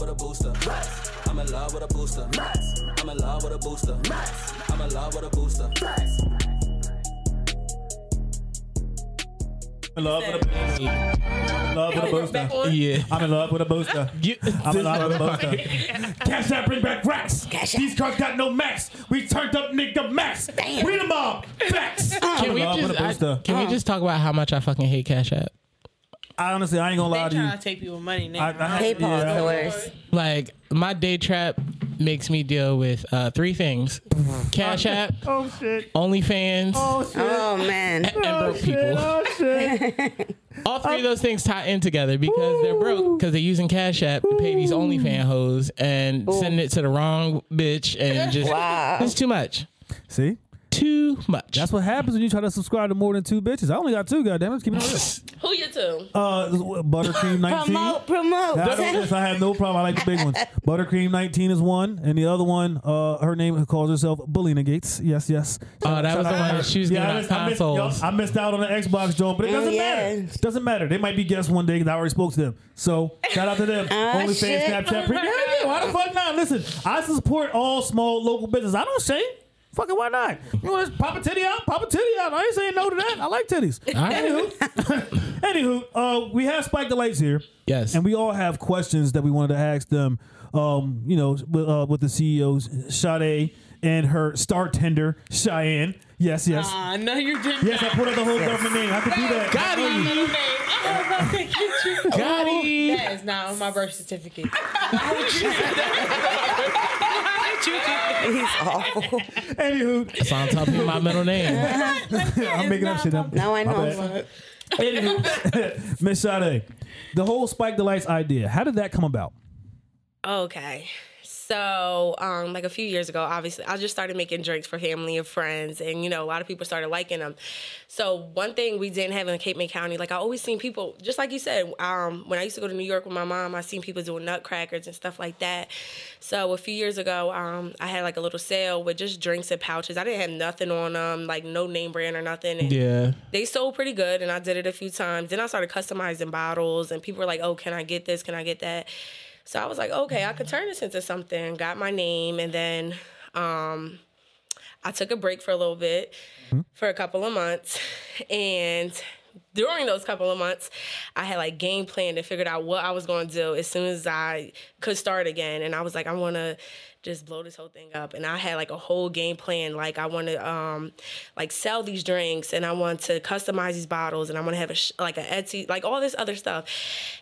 love with a booster. I'm in love with a booster. I'm in love with a booster. I'm in love with a booster. in love with a in love with a booster. Yeah. I'm in love with a booster. I'm in love with a booster. Cash out, bring back racks. These cars got no max. We turned up nigga max. We the mob. Facts. I'm Can in we love just with a I- booster. can we uh. just talk about how much I fucking hate Cash App? I honestly, I ain't gonna lie to you. They trying to take people money now. I, I, PayPal yeah. is the worst. Like my day trap makes me deal with uh, three things: Cash App, Oh shit. OnlyFans, Oh shit. Oh man. and broke people. Oh shit. All three of those things tie in together because they're broke because they're using Cash App to pay these OnlyFans hoes and sending it to the wrong bitch and just Wow. it's too much, See, too much. that's what happens when you try to subscribe to more than two bitches. I only got two. Goddamn it, keep it real. Who you to? Uh, buttercream nineteen. Promote, promote. I, yes, I have no problem. I like the big ones. Buttercream 19 is one, and the other one, uh, her name calls herself Belina Gates. Yes, yes. Oh, that was the one that she was giving I out missed, I, missed, consoles. I missed out on the Xbox joint, but it doesn't Mm, matter. yes. Doesn't matter. They might be guests one day because I already spoke to them. So shout out to them. Ah, OnlyFans, shit. Snapchat, premium. Yeah, yeah. Why the fuck not? Listen, I support all small local business. I don't shame. Fucking why not? You want to pop a titty out? Pop a titty out. I ain't saying no to that. I like titties. Anywho, anywho, uh, we have Spike Delights here. Yes. And we all have questions that we wanted to ask them. Um, you know, with, uh, with the CEOs, Sade and her star tender, Cheyenne. Yes, yes. I know you didn't. Yes, I put out the whole government name. I could do that. Got I know you. Middle name. I was about to get you. Got it. That is not on my birth certificate. Why would you do that? Why would you do that? He's awful. Anywho, It's on top of my middle name. I'm making up shit up. Now I My know. bad. Anywho, Miss Sade, the whole Spike Delights idea, how did that come about? Okay. So, um, like a few years ago, obviously, I just started making drinks for family and friends, and you know, a lot of people started liking them. So, one thing we didn't have in Cape May County, like I always seen people, just like you said, um, when I used to go to New York with my mom, I seen people doing nutcrackers and stuff like that. So, a few years ago, um, I had like a little sale with just drinks and pouches. I didn't have nothing on them, like no name brand or nothing. And Yeah. they sold pretty good and I did it a few times. Then I started customizing bottles and people were like, "Oh, can I get this? Can I get that?" So I was like, "Okay, I could turn this into something." Got my name and then um I took a break for a little bit for a couple of months and during those couple of months, I had like game planned and figured out what I was going to do as soon as I could start again. And I was like, I want to just blow this whole thing up. And I had like a whole game plan. Like I want to um like sell these drinks and I want to customize these bottles and I want to have a sh- like an Etsy like all this other stuff.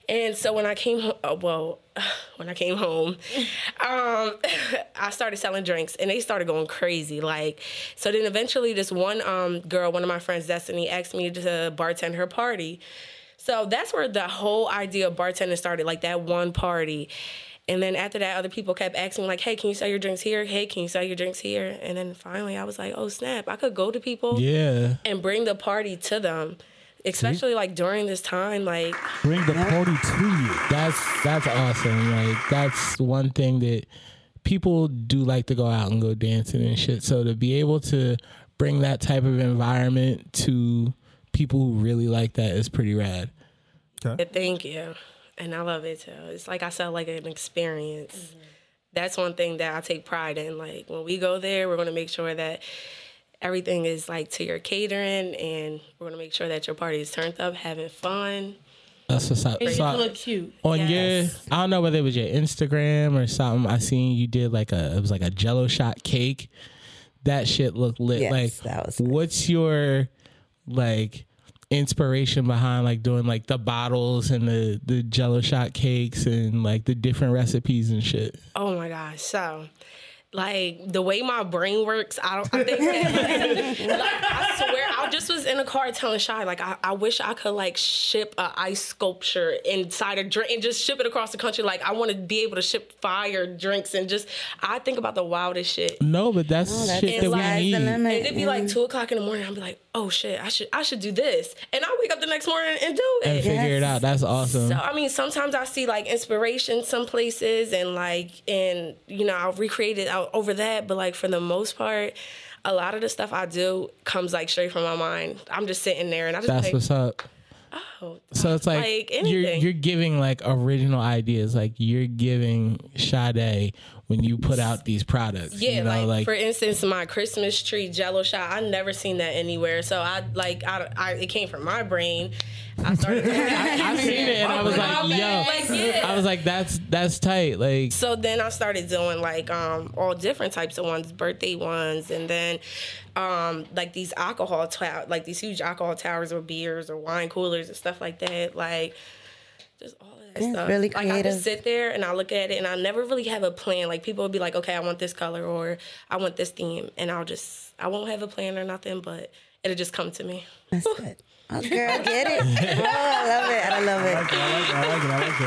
And so when I came home, uh, well, when I came home, um, I started selling drinks and they started going crazy. Like, so then eventually this one um, girl, one of my friends, Destiny, asked me to bartend her party. So that's where the whole idea of bartending started, like that one party. And then after that, other people kept asking, like, hey, can you sell your drinks here? Hey, can you sell your drinks here? And then finally I was like, oh, snap, I could go to people Yeah. and bring the party to them, especially like during this time. Like, Bring the party to you. That's that's awesome. Like that's one thing that people do like to go out and go dancing and shit. So to be able to bring that type of environment to people who really like that is pretty rad. Okay. Thank you. And I love it too. It's like I said, like an experience. Mm-hmm. That's one thing that I take pride in. Like when we go there, we're gonna make sure that everything is like to your catering and we're gonna make sure that your party is turned up, having fun. That's what's up. You So, look cute. on Yes. your I don't know whether it was your Instagram or something. I seen you did like a it was like a jello shot cake. That shit looked lit. Yes, like that was nice. what's your like inspiration behind like doing like the bottles and the the jello shot cakes and like the different recipes and shit. Oh my gosh. So like the way my brain works, I don't I think like I swear I just was in a car telling Shy like I, I wish I could like ship a ice sculpture inside a drink and just ship it across the country. Like I want to be able to ship fire drinks and just I think about the wildest shit. No, but that's oh, that's shit that the we need. And it'd be like two o'clock in the morning. I'd be like, oh shit, I should I should do this. And I wake up the next morning and do it And it. figure it out. That's awesome. So I mean, sometimes I see like inspiration some places, and like, and you know, I'll recreate it out over that. But like for the most part, a lot of the stuff I do comes like straight from my mind. I'm just sitting there, and I just That's like, what's up. Oh, So it's like, Like you're you're giving like original ideas. Like you're giving Sade when you put out these products. Yeah, you know, like, like, for instance, my Christmas tree Jello shot. I never seen that anywhere. So I like I, I it came from my brain. I started. I seen it and I was like, yo, yeah. I was like, that's that's tight. Like So then I started doing like um all different types of ones, birthday ones, and then um like these alcohol tower, like these huge alcohol towers or beers or wine coolers and stuff like that. Like just all that Yeah, stuff. really like I just sit there and I look at it and I never really have a plan. Like people will be like, okay, I want this color or I want this theme, and I'll just I won't have a plan or nothing, but it'll just come to me. That's good. Oh, girl, get it. Oh, I love it. I love it. I like it. I like it. I like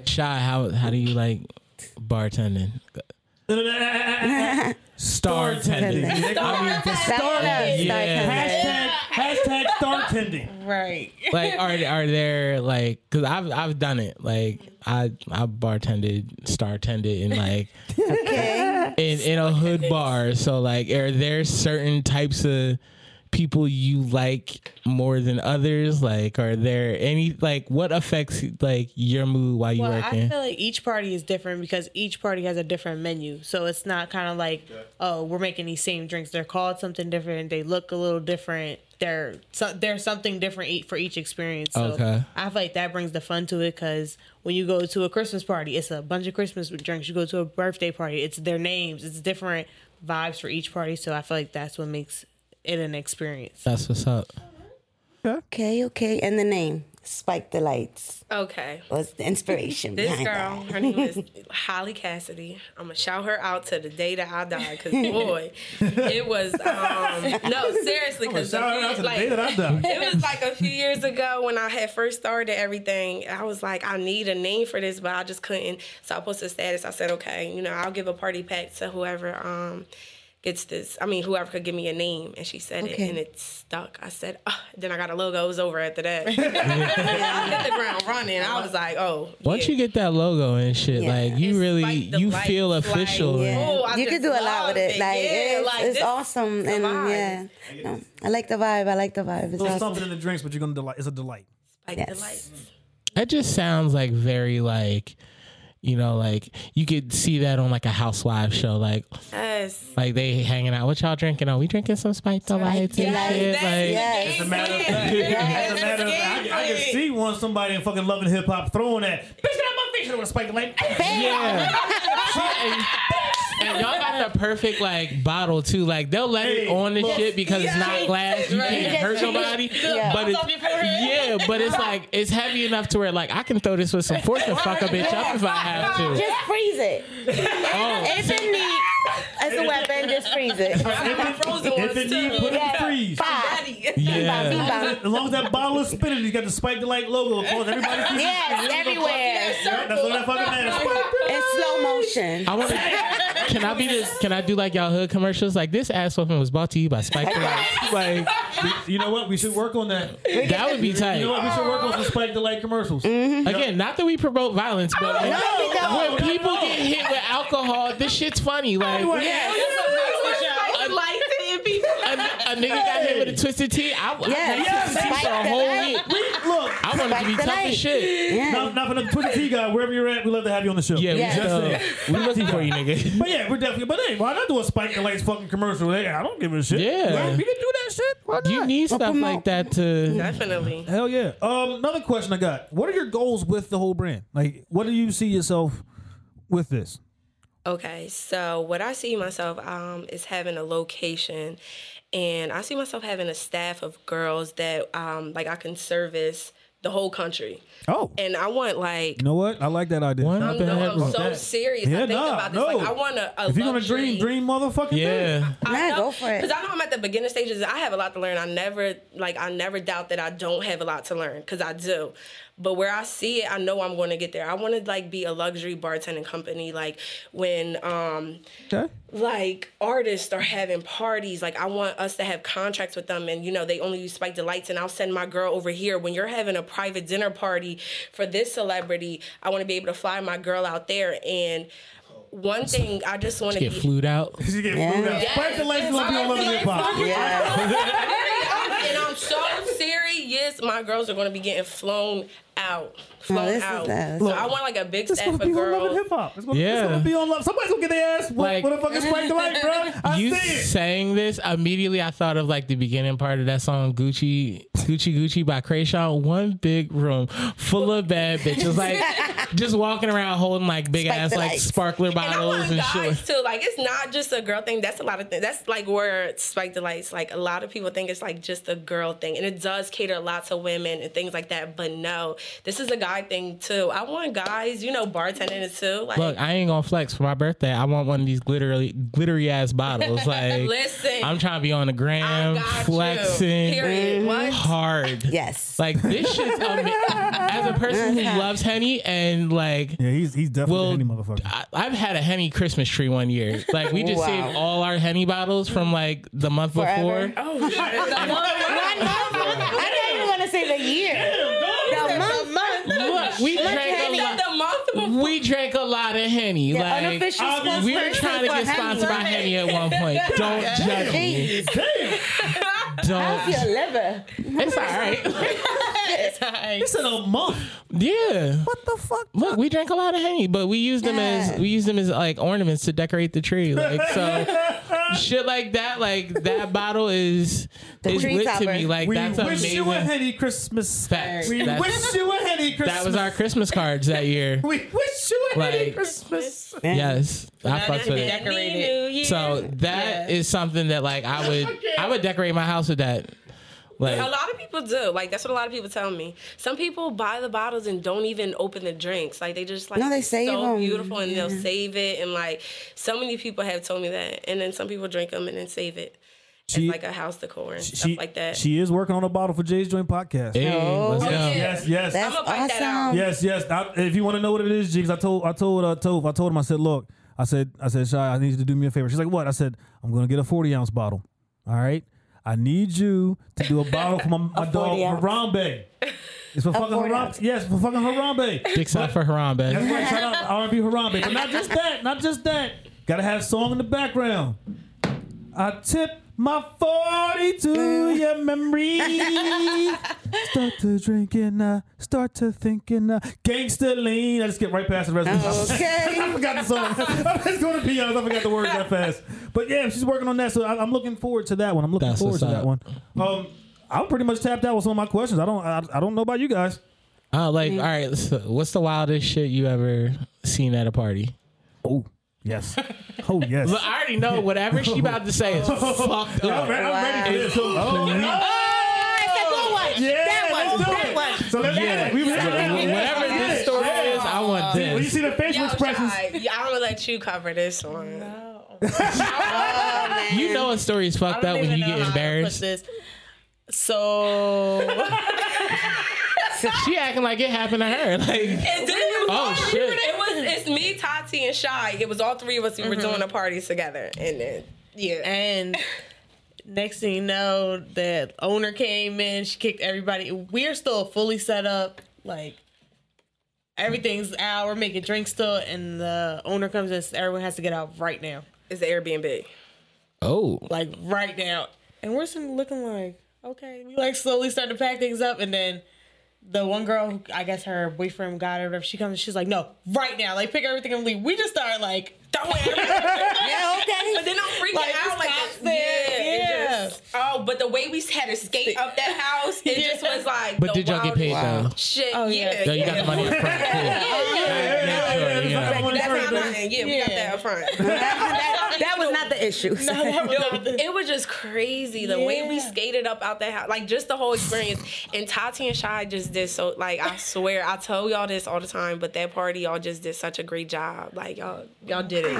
it. Shy, how how do you like bartending? Star tending. I mean, That's enough. Yeah. Hashtag, hashtag star tending. Right. like are are there like because I've I've done it like I I bartended star tended in like Okay. in in a hood bar so like are there certain types of people you like more than others like are there any like what affects like your mood while you Well, I feel like each party is different because each party has a different menu. So it's not kind of like, oh, we're making these same drinks. They're called something different. They look a little different. They're so, there's something different for each experience. So Okay. I feel like that brings the fun to it because when you go to a Christmas party, it's a bunch of Christmas drinks. You go to a birthday party, it's their names. It's different vibes for each party. So I feel like that's what makes it an experience. that's what's up Okay, okay. And the name, Spike Delights, Okay. was the inspiration This behind girl, that. her name is Holly Cassidy. I'm gonna shout her out to the day that I die, cause boy, it was um no seriously, cause Shout out to the like, day that I died. it was like a few years ago when I had first started everything. I was like, I need a name for this, but I just couldn't. So I posted a status. I said, okay, you know, I'll give a party pack to whoever um gets this. I mean, whoever could give me a name. And she said Okay. it, and it stuck. I said, oh. then I got a logo. It was over after that. I hit the ground running. I was like, oh. once yeah. you get that logo and shit Yeah. like you It's really like you lights, feel like, official Yeah. Oh, you just can do a lot with it. it. Like, Yeah, it's, like, it's awesome. And vibe. yeah, no, I like the vibe. I like the vibe. It's There's awesome. something in the drinks, but you're gonna delight. It's a delight. like Yes. the lights. That just sounds like very like, you know, like you could see that on like a housewife show, like Yes. like they hanging out. What y'all drinking? Oh, we drinking some Spike Delights and Yes, shit. that's- Like, Yes. As a matter of fact, as a matter of fact, I, I can see one somebody in fucking loving hip hop throwing that. Bitch, get out my face! with a spike light. yeah. And, and y'all got the perfect like bottle too. Like they'll let it on the look. shit because it's not glass. You can't hurt nobody. Yeah. But it's, yeah, but it's like it's heavy enough to where like I can throw this with some force and fuck a bitch up if I have to. Just freeze it. Oh. If it need as a weapon, just freeze it. If it need, too. put it in freeze. Five. Yeah. As long as that bottle is spinning, you got the spike the light logo. Of course, everybody sees it. Yes, everywhere. That's what that fucking matters. In slow motion. I want to. Can I be this? Can I do like y'all hood commercials? Like this ass whooping was brought to you by Spike the Lights. Like You know what? We should work on that. that would be tight. You know tight. what? We should work on some spike the light commercials. Mm-hmm. Again, not that we promote violence, but when, No, we don't. when people get hit with alcohol, this shit's funny. Like a, a nigga got hit with a twisted tea. I, I Yes. had twisted tea for a whole light. week. We, look, I wanted to be Spike the tough as shit. Yeah. not, not for the Twisted Tea guy, wherever you're at, we love to have you on the show. Yeah, Yeah. we Just still, we looking for you, nigga. But yeah, we're definitely. But hey, why not do a Spike Delights fucking commercial? Hey, I don't give a shit. Yeah. we can do that shit. Why not? You need stuff promote. like that to. Definitely. Hell yeah. Um, another question I got: What are your goals with the whole brand? Like, what do you see yourself with this? Okay, so what I see myself um, is having a location, and I see myself having a staff of girls that um, like I can service the whole country, Oh, and I want like. you know what? I like that idea. Why I'm, not? no, I'm Bro. so serious. Yeah, I think nah, about this. no. Like, I want a, a if you're gonna dream, dream, motherfucking thing. Yeah. Nah, go for it. Because I know I'm at the beginning stages. I have a lot to learn. I never like I never doubt that I don't have a lot to learn because I do. But where I see it, I know I'm going to get there. I want to like be a luxury bartending company. Like when um Okay. like artists are having parties, like I want us to have contracts with them, and you know they only use Spike Delights, and I'll send my girl over here. When you're having a private dinner party for this celebrity, I want to be able to fly my girl out there. And one thing I just want to Get be flued out. You get Yeah. food out. Spike Delights gonna be on Love and Hip Hop. Yeah. And I'm so serious. yes, my girls are going to be getting flown out, flown this out. us. So Look, I want like a big It's staff gonna of be on Love and girls. Hip Hop. It's gonna, Yeah. it's gonna be on Love. Somebody's gonna get their ass Like- like, with a fucking Spike Delight, bro. I you see it. saying this immediately, I thought of like the beginning part of that song "Gucci Gucci Gucci" by Kreayshawn. One big room full of bad bitches, like just walking around holding like big Spike ass like sparkler And I bottles want and, guys shit. too. Like it's not just a girl thing. That's a lot of things. That's like where Spike Delights. Like a lot of people think it's like just a girl thing, and it does cater a lot to women and things like that. But no, this is a guy thing too. I want guys, you know, bartending it too. Like Look, I ain't gonna flex for my birthday. I want one of these glittery, glittery ass bottles. Like, listen, I'm trying to be on the gram, flexing You. Period. What? hard. Yes. Like this shit's ama- as a person who loves Henny and like Yeah, he's he's definitely Well, a Henny motherfucker. I, I've had a Henny Christmas tree one year. Like we just Wow. saved all our Henny bottles from like the month Forever. before. Oh shit. I not even want to say the year. The month. Look, we drank Henny. a lot. the month before. We drank a lot of Henny. The like unofficial we were trying to get sponsored by Henny. Henny at one point. Don't judge me. Jeez. Don't. Your liver. It's all right. It's all right. It's in a month. Yeah. What the fuck? Look, we drank a lot of Henny, but we used them as we used them as like ornaments to decorate the tree. Like so, shit like that. Like that bottle is The is tree lit to me. Like We that's wish amazing. you a Henny Christmas. Facts. We That's- wish you a Henny Christmas. that was our Christmas cards that year. We wish you a Henny Like- Christmas. Yes, I Now fucks they with it. decorate it. So that is Yeah. something that like I would I would decorate my house with that. Like A lot of people do. Like that's what a lot of people tell me. Some people buy the bottles and don't even open the drinks. Like they just like No, they save save so 'em. beautiful and Yeah. they'll save it. And like so many people have told me that. And then some people drink them and then save it. She- as like a house decor and She, stuff like that. she is working on a bottle for Jay's Joint podcast. hey, Oh, go. yeah. Yes, yes. That's I'ma that out. Yes, yes. I, if you want to know what it is, Jigs, I told, I told, uh, Toph, I told him, I said, look, I said, I said, Shy, I need you to do me a favor. She's like, what? I said, I'm gonna get a 40 ounce bottle. All right. I need you to do a bottle for my, my dog ounce. Harambe. It's for fucking Harambe. ounce. Yes, for fucking Harambe. Big sign for Harambe. That's right. Shout out R&B Harambe. But not just that. Not just that. Gotta have song in the background. I tip my 40 to your memory. Start to drinking, uh, start to thinking, uh, gangster lean. I just get right past the rest of the song. Okay. I forgot the song. I'm just going to be honest. I forgot the words that fast. But yeah, she's working on that. So I, I'm looking forward to that one. I'm looking That's forward to that one. Um, I'm pretty much tapped out with some of my questions. I don't. I, I don't know about you guys. Uh, like, all right, so what's the wildest shit you ever seen at a party? Oh yes. Oh yes. Look, I already know whatever she about to say is fucked I'm up. ready, I'm ready for this. So, oh, oh yeah, That let's one, do that it. one. So let's get it. We was Whatever this story is, I want this. When you see the facial Yo, expressions, Shy, I'm gonna let you cover this one. You know a story is fucked up when you get embarrassed. This. So She acting like it happened to her. Like, It did. Oh, all three- shit. It was. It's me, Tati, and Shy. It was all three of us. We were Mm-hmm. doing a party together, and then yeah. and next thing you know, the owner came in. She kicked everybody. We're still fully set up. Like everything's out. We're making drinks still, and the owner comes in. Everyone has to get out right now. It's the Airbnb. oh, Like right now. And we're sitting looking like okay. We like slowly start to pack things up, and then. The one girl, who I guess her boyfriend got her. Whatever. She comes, she's like, "No, right now! Like, pick everything and leave." We just start like throwing everything. Yeah, okay. But then I'm freaking Like, out just like stops that. there. Yeah, Yeah. just- oh, but the way we had to skate up that house, it just was like. but the did y'all get paid wildest though? Shit. Oh, yeah. yeah. So you got the money up front. Cool. Yeah, yeah, Make sure, you know. That's how I Yeah, we got that up front. That, that was not the issue. Yo, it was just crazy the way we skated up out that house, like just the whole experience. And Tati and Shy just did so. Like I swear, I tell y'all this all the time, but that party y'all just did such a great job. Like y'all, y'all did it. Y'all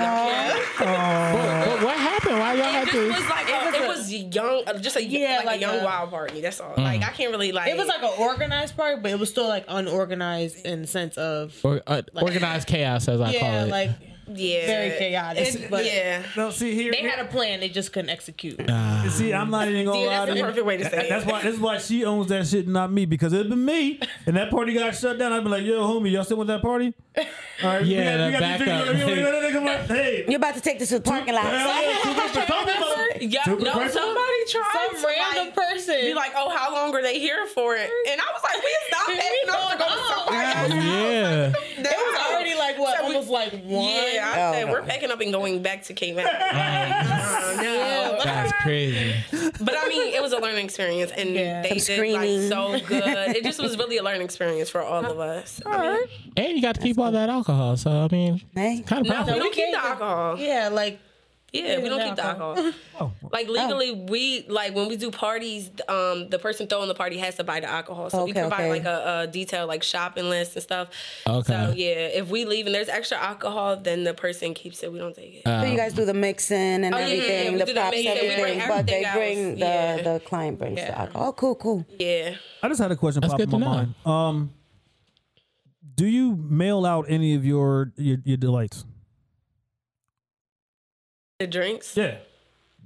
But, but what happened? Why y'all it had just to? was like a, it was young, uh, just a Yeah, like, like a young a- wild party. That's all. Like I can't really like. It was like an organized party, but it was still like unorganized in the sense of Or, uh, organized chaos, as I call yeah, it. like yeah, very chaotic. It- but yeah, No, see here. they had a plan, they just couldn't execute. Uh, see, I'm not even gonna Yeah, lie that's to the you. perfect way to say That- it. That's why. This is why she owns that shit, not me. Because it'd been me, and that party got shut down. I'd be like, "Yo, homie, y'all still with that party?" All right, Yeah, we got, the we got backup. the drink- we got like, Hey, You're about to take this to the parking lot. Yeah, Super no, pressure? somebody tried Some to random like, person. be like, oh, how long are they here for it? And I was like, we stop packing up to go to somebody else's Yeah. house. it was already like what, So we- almost like one. Yeah, I Oh. said we're packing up and going back to Cape May. Uh, no. That's crazy. But I mean, it was a learning experience, and Yeah. they Some did like so good. It just was really a learning experience for all of us. All right. And you got to keep all that alcohol. So I mean, Hey. kind of No, we profit. keep the alcohol. Yeah, like Yeah, we don't keep the alcohol. Like legally, we like when we do parties. Um, the person throwing the party has to buy the alcohol, so we provide okay. like a, a detailed like shopping list and stuff. Okay. So yeah, if we leave and there's extra alcohol, then the person keeps it. We don't take it. So you guys do the mixing and Oh, yeah, yeah, everything, yeah, the do the props, mixing, we everything, but they everything bring else, the yeah. the client brings the alcohol. Oh, cool, cool. yeah. I just had a question That's pop in my know. mind. Um, do you mail out any of your your, your delights? The drinks. Yeah.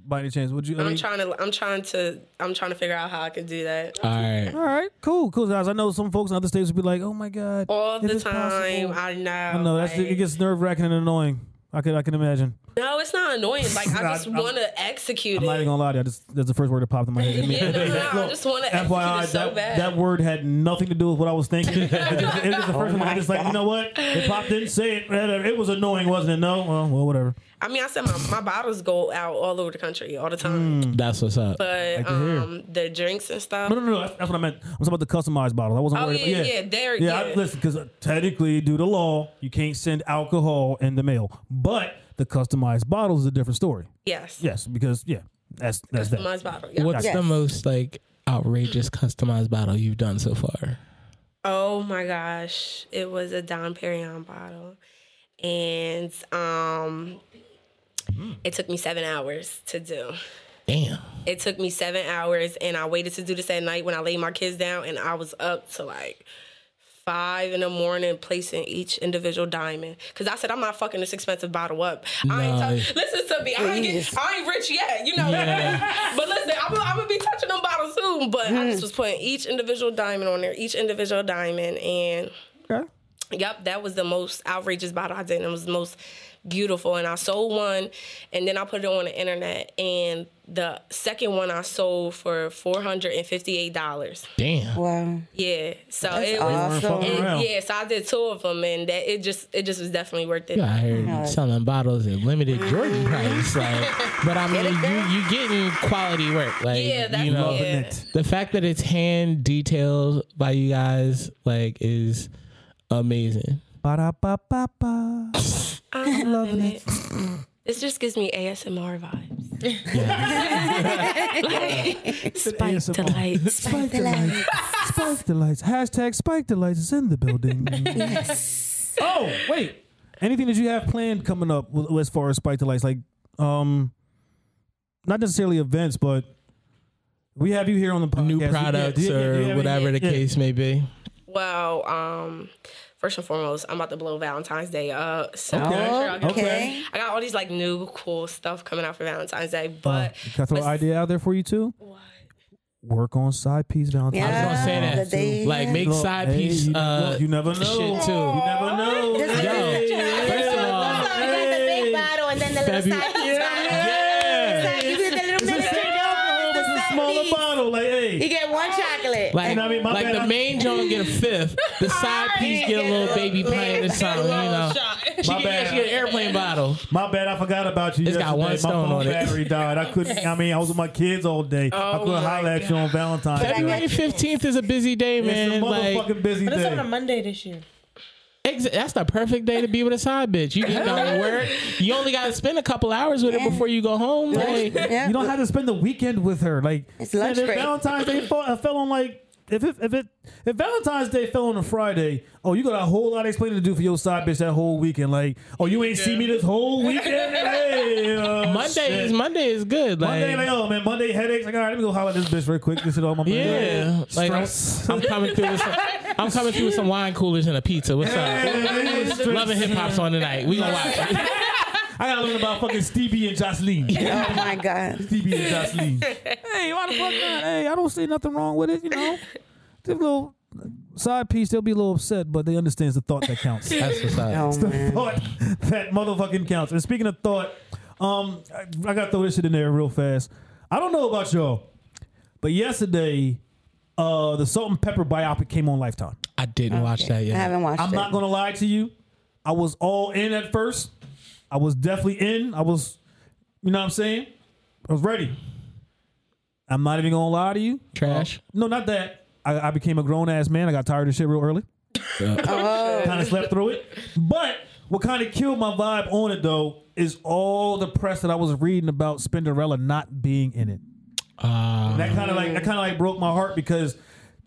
By any chance, would you? I I'm mean- trying to. I'm trying to. I'm trying to figure out how I can do that. All right. All right, cool, cool. Guys, I know some folks in other states would be like, "Oh my god, All the time. possible." I know. I know that's like- it gets nerve wracking and annoying. I can I can imagine. no, it's not annoying. Like I just want to execute I'm not even gonna lie to you. I just that's the first word that popped in my head. Yeah, no, no, I just want to execute FYI, it so that, bad. that word had nothing to do with what I was thinking. it, just, it was the oh first one. I just like, you know what? It popped in, say it. It was annoying, wasn't it? No, well, well whatever. I mean, I said my, my bottles go out all over the country all the time. That's what's up. But to um, the drinks and stuff. No, no, no. That's, that's what I meant. I'm talking about the customized bottle. I wasn't Oh worried. yeah, about, yeah, there, Yeah, yeah. I, listen, because technically, due to law, you can't send alcohol in the mail. But the customized bottle is a different story. yes, Yes, because yeah, that's that's that. customized bottle. Yeah. What's Yes. the most like outrageous customized bottle you've done so far? Oh my gosh, it was a Dom Pérignon bottle, and um, Mm. it took me seven hours to do. Damn. It took me seven hours, and I waited to do this at night when I laid my kids down, and I was up to like five in the morning placing each individual diamond. Cause I said I'm not fucking this expensive bottle up. I ain't t- listen to me. I ain't, get, I ain't rich yet, you know. Yeah. but listen, I'm, gonna- I'm gonna be touching them bottles soon. But I just mm. was putting each individual diamond on there, each individual diamond, and Okay. Yep, that was the most outrageous bottle I did. and It was the most beautiful, and I sold one, and then I put it on the internet, and the second one I sold for four hundred and fifty-eight dollars. Damn. Wow. Yeah, so That's it was. awesome. fucking and around. yeah, so I did two of them, and that it just it just was definitely worth it. I heard here selling bottles at limited mm-hmm. Jordan price, like. But I mean, you you getting quality work, like Yeah, that's you know. yeah. The fact that it's hand detailed by you guys, like, is amazing. Ba-da-ba-ba-ba. I'm loving it. This just gives me ASMR vibes. like, spike ASMR. delights. Spike delights. Spike delights. Hashtag Spike delights is in the building. Yes. Oh wait, anything that you have planned coming up with, as far as Spike delights, like um, not necessarily events, but we have you here on the podcast. New products yeah, yeah, or yeah, whatever yeah, the yeah. case may be. Well, um, first and foremost, I'm about to blow Valentine's Day up. So Okay. make sure I, get- Okay. I got all these like new cool stuff coming out for Valentine's Day, Uh, but can I throw an idea out there for you too? Work on side piece Valentine's. I was gonna say Yeah, that. the day- Like make Look, side hey, piece you, uh look, you never know. shit too. You never know. This is- Yo, first of all, So we got the big bottle and then the little February- one like, You know what I mean? My like bad, the main joint get a fifth, the side piece get a little baby pint or something, you know. She My get, bad. she get an airplane bottle. my bad. I forgot about you. It's got yesterday. one My stone phone on it. battery died. I couldn't. I mean, I was with my kids all day. I Oh couldn't my holler at you on Valentine's. Day. February fifteenth is a busy day, man. It's man. a Like motherfucking busy But it's on a. Monday this year. Ex- that's the perfect day to be with a side bitch. You get done work. You only got to spend a couple hours with her before you go home. Like, Yeah. You don't have to spend the weekend with her. Like It's lunch man, break. Valentine's Day fall, uh, fell on like if it, if it if Valentine's Day fell on a Friday, oh, you got a whole lot of explaining to do for your side bitch that whole weekend. Like, oh, you ain't see me this whole weekend. hey, uh, Monday shit. is Monday is good. Like, Monday, like, oh man, Monday headaches. Like, all right, let me go holler at this bitch real quick. This is all my yeah, like I'm, Stress. I'm coming through. With some, I'm coming through with some wine coolers and a pizza. What's up? Hey, stress. Love and hip hop's on tonight. We gonna watch. it. I gotta learn about fucking Stevie and Joseline. Oh my God. Stevie and Joseline. hey, why the fuck not? Hey, I don't see nothing wrong with it. You know, just a little side piece, they'll be a little upset, but they understand it's the thought that counts. That's what's up. Oh the man. thought that motherfucking counts. And speaking of thought, um, I, I gotta throw this shit in there real fast. I don't know about y'all, but yesterday, uh, the Salt-N-Pepa biopic came on Lifetime. I didn't watch that yet. I yet. haven't watched it. I'm it. not gonna lie to you. I was all in at first. I was definitely in. I was, you know what I'm saying? I was ready. I'm not even gonna lie to you. Trash. No, not that. I, I became a grown ass man. I got tired of shit real early. Oh. Kind of slept through it. But what kind of killed my vibe on it though is all the press that I was reading about Spinderella not being in it. Uh, That kind of like that kind of like broke my heart because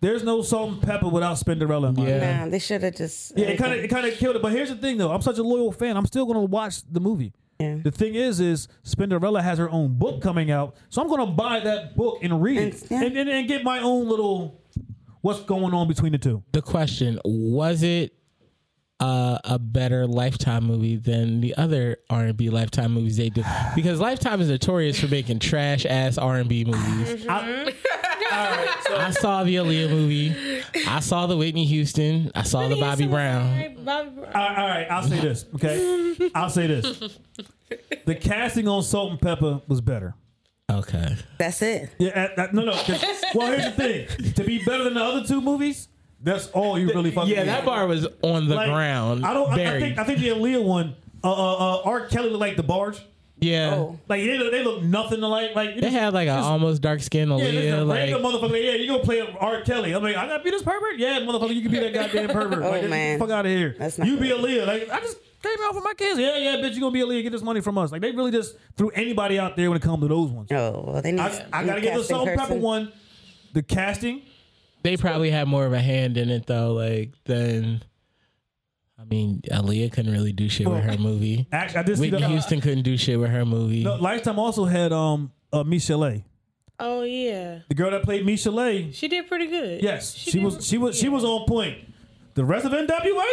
there's no Salt-N-Pepa without Spinderella. Yeah. Nah, they should have just. Yeah, it kind of it kind of killed it. But here's the thing, though. I'm such a loyal fan. I'm still gonna watch the movie. Yeah. The thing is, is Spinderella has her own book coming out, so I'm gonna buy that book and read it, And- yeah. and, and, and get my own little what's going on between the two. the question was it uh, a better Lifetime movie than the other R and B Lifetime movies they do? Because Lifetime is notorious for making trash ass R and B movies. I, all right, so I saw the Aaliyah movie. I saw the Whitney Houston. I saw the Bobby Brown. Bobby Brown. all right, all right, I'll say this. Okay, I'll say this. The casting on Salt-N-Pepa was better. Okay. That's it. Yeah, uh, uh, no, no. 'cause- Well, here's the thing: to be better than the other two movies, that's all you really fucking. Yeah, need. that bar was on the Like, ground. I don't. I, I think I think the Aaliyah one. Uh, uh, uh, R. Kelly looked like the barge. Yeah. Oh. Like they, look- they look nothing alike. Like They have like an almost dark skin yeah, this Aaliyah. a like, random motherfucker. Yeah, you gonna play R. Kelly? I'm like, I gotta be this pervert. Yeah, motherfucker, you can be that goddamn pervert. Oh, like, man. fuck out of here. That's not you be good. Aaliyah. Like I just came out for my kids. Yeah, yeah, bitch, you gonna be Aaliyah. Get this money from us. Like they really just threw anybody out there when it comes to those ones. Oh, well, they need. I, I gotta get the salt pepper one. The casting. they probably had more of a hand in it though, like than I mean, Aaliyah couldn't really do shit with her movie. Actually, I did see Whitney the Houston couldn't do shit with her movie. No, Lifetime also had um uh, Michelle, Oh yeah, the girl that played Michelle. she did pretty good. Yes, she, did- was. She was. She was on point. The rest of NWA.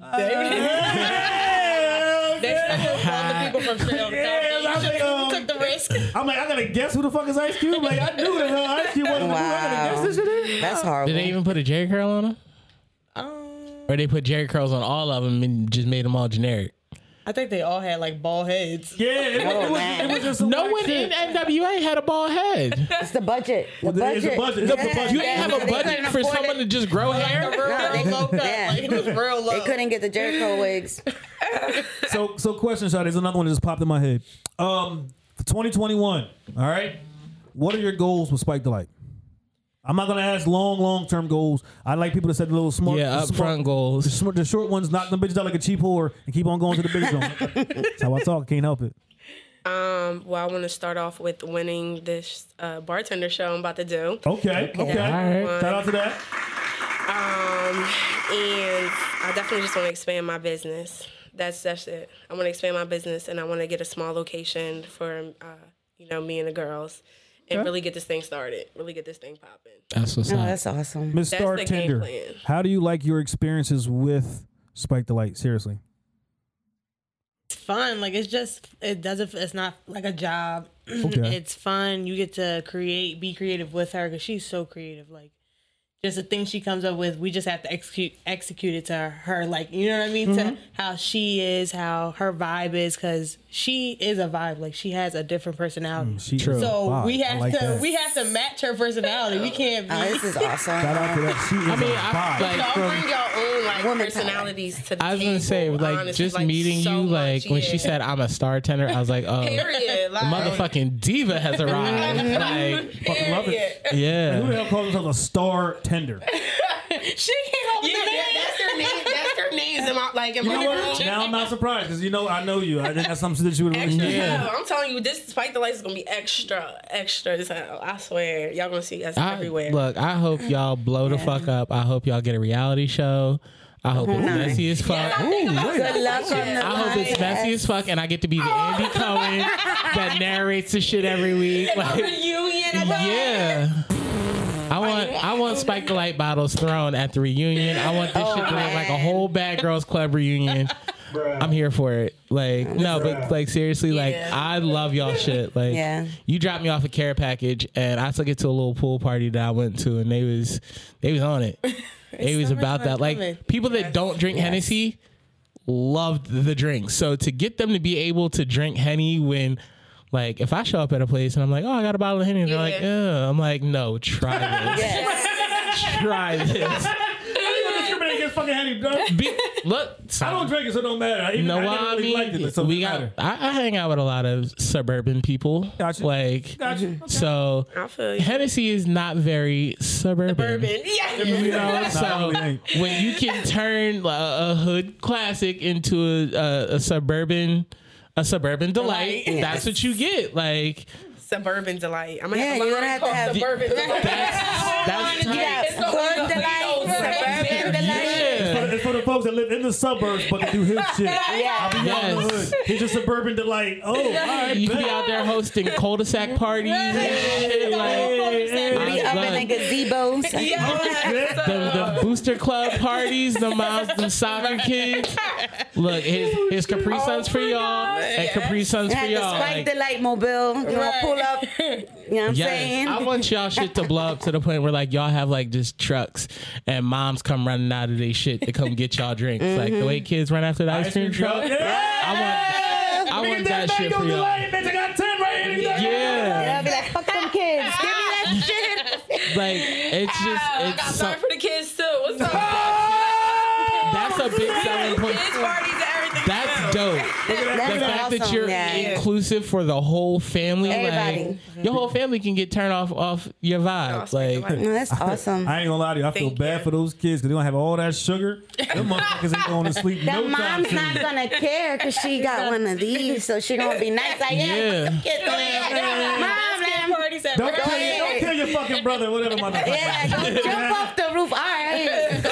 Yeah, They took all the people from straight Yeah, I think, um, took the risk. I'm like, I gotta guess who the fuck is Ice Cube. Like, I knew that uh, Ice Cube wasn't. Wow. I gotta guess this shit in. That's horrible. Did they even put a J Jheri curl on them? Or they put Jheri curls on all of them and just made them all generic? I think they all had like bald heads. Yeah, it, was- it was, it was just No one shit. in NWA had a bald head. It's the budget. The It's budget. the budget. It's the Yeah, budget. You didn't have a budget for someone it. to just grow hair? No, they, low cut. yeah. Like, it was real low. They couldn't get the Jheri curl wigs. So, so question, shot. There's another one that just popped in my head. Um, for 2021. All right. What are your goals with Spike Delight? I'm not gonna ask long, long term goals. I like people to set the little smart, Yeah, the smart- upfront goals. The, smart, the short ones, knock them bitches out like a cheap whore, and keep on going to the big one. That's how I talk. Can't help it. Um, well, I want to start off with winning this uh, bartender show I'm about to do. Okay. Okay. All right. Shout out to that. Um, and I definitely just want to expand my business. That's that's it. I want to expand my business, and I want to get a small location for uh, you know me and the girls, and really get this thing started. Really get this thing popping. That's what's Oh, up. that's awesome. Miss That's Star the game Tender. plan. How do you like your experiences with Spike Delight? Seriously. It's fun. Like it's just it doesn't. It's not like a job. Okay. It's fun. You get to create, be creative with her because she's so creative. Like just the thing she comes up with, we just have to execute execute it to her. Like you know what I mean? Mm-hmm. To how she is, how her vibe is, because she is a vibe. Like she has a different personality. She True. is so fine. we have like to that. we have to match her personality. We can't be. Oh, this is awesome. Shout out to that. She is I mean, a I, vibe. like Y'all from bring your own like Woman personalities to the I was gonna table, say, like honestly, just like, meeting so you, like much, when she said I'm a star tender, I was like, oh, period, like, motherfucking diva has arrived. like, Fucking love it. Who the yeah, hell calls themselves a star tender? she came up with Yeah, that, that's their name. That's their names in my like in You know what? Now I'm not surprised because you know I know you. I think that's something that you would really Extra Yeah. hell. I'm telling you, this Spike Delights is gonna be extra, extra as hell. I swear, y'all gonna see us I, everywhere. look, I hope y'all blow the fuck up. I hope y'all get a reality show. I hope it's mm-hmm. messy as fuck. Ooh, wait. Good luck on the I hope it's podcast. messy as fuck, and I get to be the oh. Andy Cohen that narrates the shit every week. Like, reunion. yeah. I want I want Spike Light bottles thrown at the reunion. I want this shit to look like a whole Bad Girls Club reunion. I'm here for it. Like no, but like seriously, like Yeah. I love y'all shit. Like Yeah. you dropped me off a care package, and I took it to a little pool party that I went to, and they was they was on it. it was summer's about not that. Like coming. people that don't drink Hennessy loved the drink. So to get them to be able to drink Henny when like if I show up at a place and I'm like, oh, I got a bottle of Henny, and they're like, Yeah. yeah, I'm like, no, try this, Yes. try this. You don't fucking Henny, bro. Be, look, I don't drink it, so it don't matter. I, even, You know I what I really mean? it, so we got. I, I hang out with a lot of suburban people. Gotcha. Like, Gotcha. so I feel you. Hennessy is not very suburban. Bourbon. Yeah. You know, Nah, so it really when you can turn a, a hood classic into a, a, a suburban, a suburban delight, Delight. that's what you get. Like Suburban delight. I'm gonna Yeah, have you're gonna have to have- Suburban delight. that's You got It's gonna hood be the delight, suburban delight. Yeah. For the folks that live in the suburbs, but they do his shit. Yeah. I'll be out in the Yes. hood. He's just suburban delight. Oh, all right. You can be out there hosting cul-de-sac parties and shit. Like, Be up in the gazebos. the, the booster club parties, the moms, the soccer kids. Look, his his Capri Suns for oh y'all and Capri Suns for y'all. spike Like, the light mobile. You know, pull up. You know what I'm Yes, saying? I want y'all shit to blow up to the point where like y'all have like just trucks and moms come running out of their shit to come get y'all drinks. Like the way mm-hmm. kids run after the ice cream truck. Yeah. I want I want that shit for y'all. delight, bitch. I got 10 right here. Yeah, I'll be like, fuck them kids. Give me that shit. like it's just I got it's time so, for the kids too. What's up? that's a big selling point. Kids parties and everything. That's dope. That's the fact that you're Yeah. inclusive for the whole family, Everybody. like your whole family can get turned off off your vibe. speak Like No, that's awesome. I ain't gonna lie to you. I feel bad you. for those kids because they don't have all that sugar. Them motherfuckers ain't going to sleep The no time mom's soon. not gonna care because she got one of these, so she gonna be nice. Like, yeah, Yeah. get the mom, man. Parties at Don't work. kill, don't kill your fucking brother, whatever motherfucker. Yeah, go jump off the roof. All right,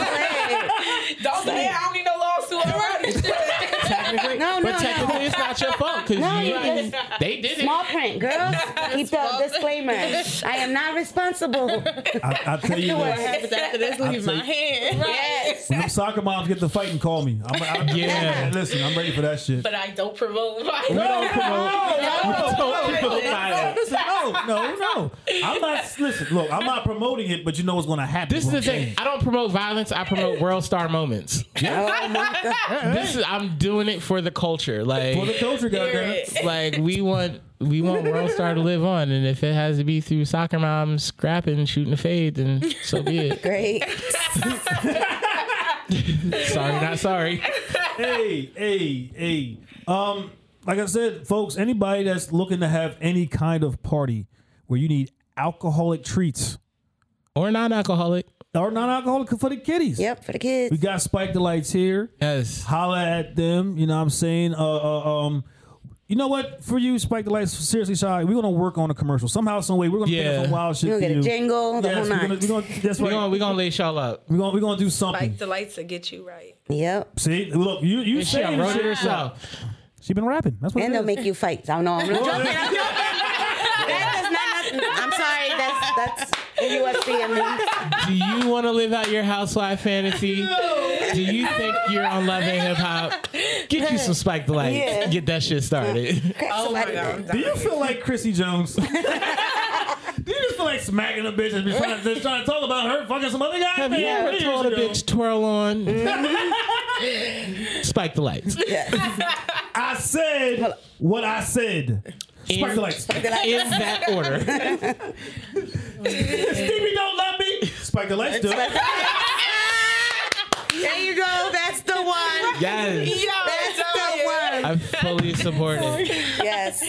not your fault because No, you, you they did it. Small print, girls. Keep the disclaimer. I am not responsible. I, I tell you What what, happens after this? Leave my you- hand. Yes. when them soccer moms get to fight and call me. I'm, I'm, Yeah. Listen, I'm ready for that shit. but I don't promote violence. No, no, no, Don't promote violence. Listen, no, no, no. I'm not. Listen, look, I'm not promoting it, but you know what's going to happen. This is the thing. I don't promote violence. I promote WorldStar moments. Oh my god. This is I'm doing it for the culture. Like for the culture, goddamn it. like we want we want world star to live on, and if it has to be through soccer moms scrapping, shooting a fade, then so be it. Great. sorry, not sorry. hey, hey, hey. Um, like I said, folks, anybody that's looking to have any kind of party where you need alcoholic treats Or non-alcoholic. Or non-alcoholic for the kiddies. Yep, for the kids. We got Spike Delights here. Yes. Holla at them. You know what I'm saying? Uh, uh, um, you know what? For you, Spike Delights, seriously, Shy, we're gonna work on a commercial somehow, some way. We're gonna Yeah. think of some wild shit You're gonna get a jingle, the Yes, whole we're gonna, nine. we're gonna, that's We're gonna we gonna lace y'all up. We're gonna, we're gonna do something. Like the lights to get you right. Yep. See, look, you you And she wrote it shit. herself. She been rapping. That's what And they'll is. make you fight. I don't know. I'm joking. I'm joking. That does not. not- I'm sorry. That's that's the UFC in. Do you want to live out your housewife fantasy? Do you think you're on Love and Hip Hop? Get you some Spike Delight. Yeah. Get that shit started. Oh my god. Do you feel like Chrissy Jones? Do you just feel like smacking a bitch and just trying, just trying to talk about her fucking some other guy? Have you ever years told a ago. bitch twirl on? Spike the lights. I said what I said. Spark the lights. In that order. Stevie don't love me. Spike the lights, dude. There you go. That's the one. Yes. That's the one. I fully support it. Yes.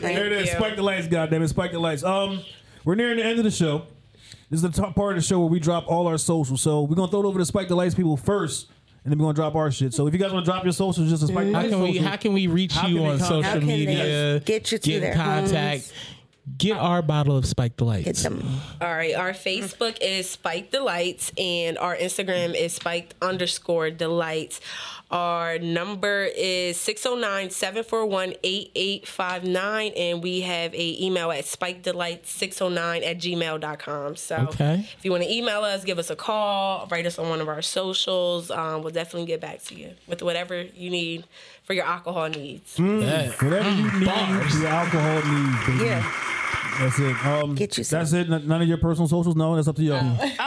There it is. you. Spike the lights, goddamn it. Spike the lights. Um, we're nearing the end of the show. This is the top part of the show where we drop all our socials. So we're gonna throw it over to Spike Delights people first, and then we're gonna drop our shit. So if you guys want to drop your socials, just to Spike the How Lights can we social. how can we reach How you on social How can they media? get you to get in their contact. homes? Get uh, our bottle of Spike the Get them. All right, our Facebook is Spike Delights and our Instagram is Spiked underscore Delights. Our number is 609-741-8859 and we have a email at spikedelights609 at gmail.com. So Okay. if you want to email us, give us a call, write us on one of our socials. Um, we'll definitely get back to you with whatever you need for your alcohol needs. Mm. Yeah. Whatever you mm. need, Bars. your alcohol needs, baby. Yeah. That's it. Um, Get you some. That's it. N- None of your personal socials. No, that's up to y'all.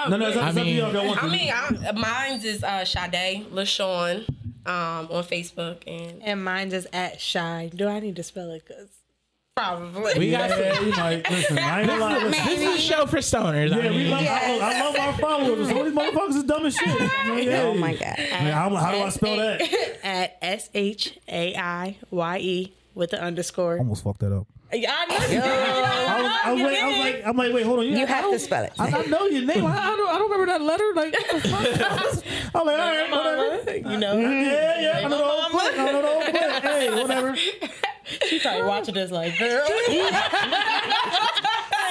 no, no, it's up, I it's up to mean- y'all. If y'all want to. I mean, I, mine's is uh, Sade LaShawn um, on Facebook and And mine is at shy. Do I need to spell it? Cause probably. We got yeah, you might listen. I ain't gonna lie. Listen, this is a show for stoners. I Yeah, we mean, love, I, I love our followers. Some of these motherfuckers is dumb as shit. Yeah. Oh my god. Man, how, how do I spell that? at S H A I Y E with the underscore. Almost fucked that up. Yeah, I know you. I was, I was, wait, I was like, I'm like, wait, hold on. You have to spell it. I, I know your name. I, I don't, I don't remember that letter. Like, what the fuck? I'm like, all right, whatever. You know, Yeah, yeah. I know the old clip. I know the old clip. Hey, whatever. she probably watching this like, girl.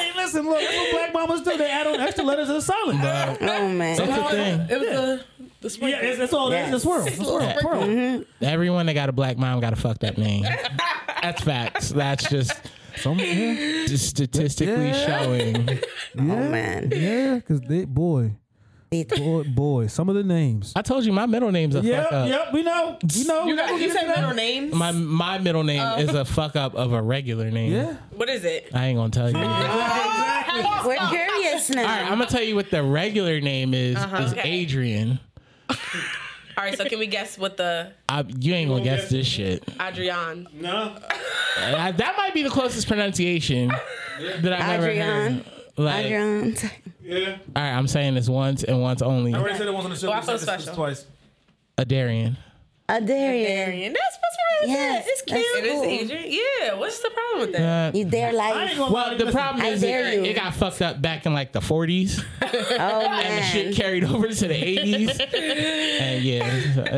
Hey, listen, look, that's what black mamas do. They add on extra letters to the silent. Oh, oh man. that's the thing. It was a the Yeah, sprinkle. it's, that's all. It's a swirl. It's a swirl. Swirl. Everyone that got a black mom got a fucked up name. That's facts. That's just, Some, yeah, just statistically Yeah. showing. Oh man. yeah, because they, boy, boy, boy, some of the names. I told you my middle name's a Yep, fuck up. yep, we know. We know. You got you said middle names. My my middle name oh. is a fuck up of a regular name. Yeah. what is it? I ain't gonna tell you. All We're curious now. right, I'm gonna tell you what the regular name is. Uh-huh. is Okay. Adrian. All right, so can we guess what the I, you ain't gonna guess this shit. Adrian? No. Uh, that might be the closest pronunciation that I've ever Adrian. heard. Like, Adrian. Yeah. all right, I'm saying this once and once only. I already said it once on the show. Oh, I We feel said this special. Twice. Adarian. Adarian. Arian. That's what's wrong with Yes, that. It's cute. It is Cool. Adrian. Yeah. What's the problem with that? Uh, You dare I ain't life. well, the problem I is dare it, you. it got fucked up back in like the 40s, Oh man. and the shit carried over to the 80s. and yeah,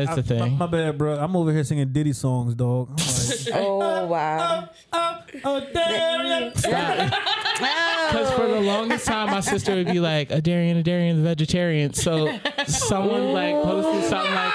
it's the thing. my bad, bro. I'm over here singing Diddy songs, dog. Like, Oh wow. oh, oh, damn. Because for the longest time, my sister would be like, a Darian, a Darian, the vegetarian. So someone like posted something like,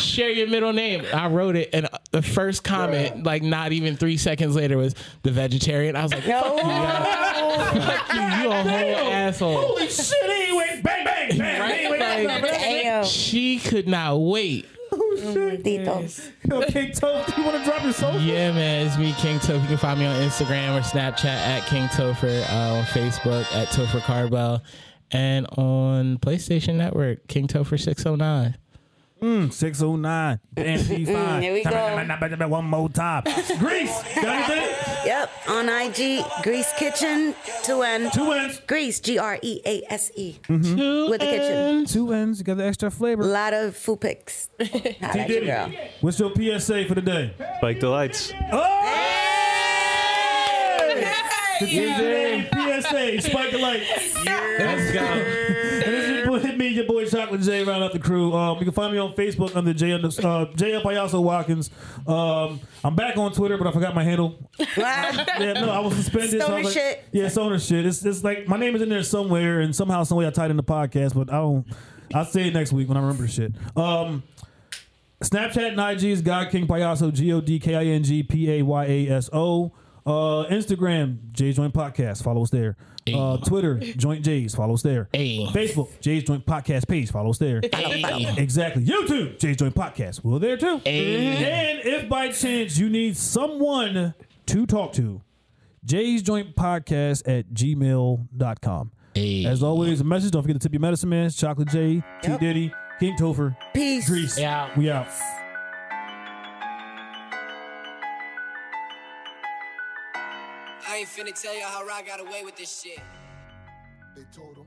share your middle name. I wrote it, and the first comment, like not even three seconds later, was the vegetarian. I was like, fuck you, fuck you, you a whole asshole. Holy shit, anyway. Bang, bang, bang. Right? Anyway, Like, Damn. she could not wait. Titos. Yo, King Toast, you want to drop your soul? Yeah, man, it's me, King Topher. You can find me on Instagram or Snapchat at King Topher, uh, on Facebook at Topher Carbell, and on PlayStation Network, King Topher 609. Mm, 609. Damn, he's fine. Mm, mm, here we go. One more time. Grease. Got anything? Yep. On IG, Grease Kitchen. Two N. Two wins. Grease. G R E A S E. Two With the kitchen. Two wins. You got the extra flavor. A lot of food pics. Holla at Diddy. What's your PSA for the day? Spike Delights. Oh! The TJ PSA, Spike Delight. Let's go. And this is your boy, hit me, your boy Chocolate J, round up the crew. Um, you can find me on Facebook under J, under- uh, J L Payaso Watkins. Um, I'm back on Twitter, but I forgot my handle. Yeah, no, I was suspended. so Stoner was like- shit. Yeah, stoner shit. It's, it's like my name is in there somewhere, and somehow, some way, I tied in the podcast, but I don't. I'll say it next week when I remember the shit. Um, Snapchat and IG is God King Payaso, G O D K I N G P A Y A S O. Uh, Instagram, Jay's Joint Podcast. Follow us there. Uh, Twitter, Joint J's. Follow us there. Hey. Facebook, J's Joint Podcast page. Follow us there. Exactly. YouTube, J's Joint Podcast. We're there too. And if by chance you need someone to talk to, J's Joint Podcast at gmail.com. Hey. As always, a message. Don't forget to tip your medicine man. Chocolate J, T Yep. Diddy, King Topher, Peace. Grease. Yeah. We out. Ain't finna tell y'all how I got away with this shit. They told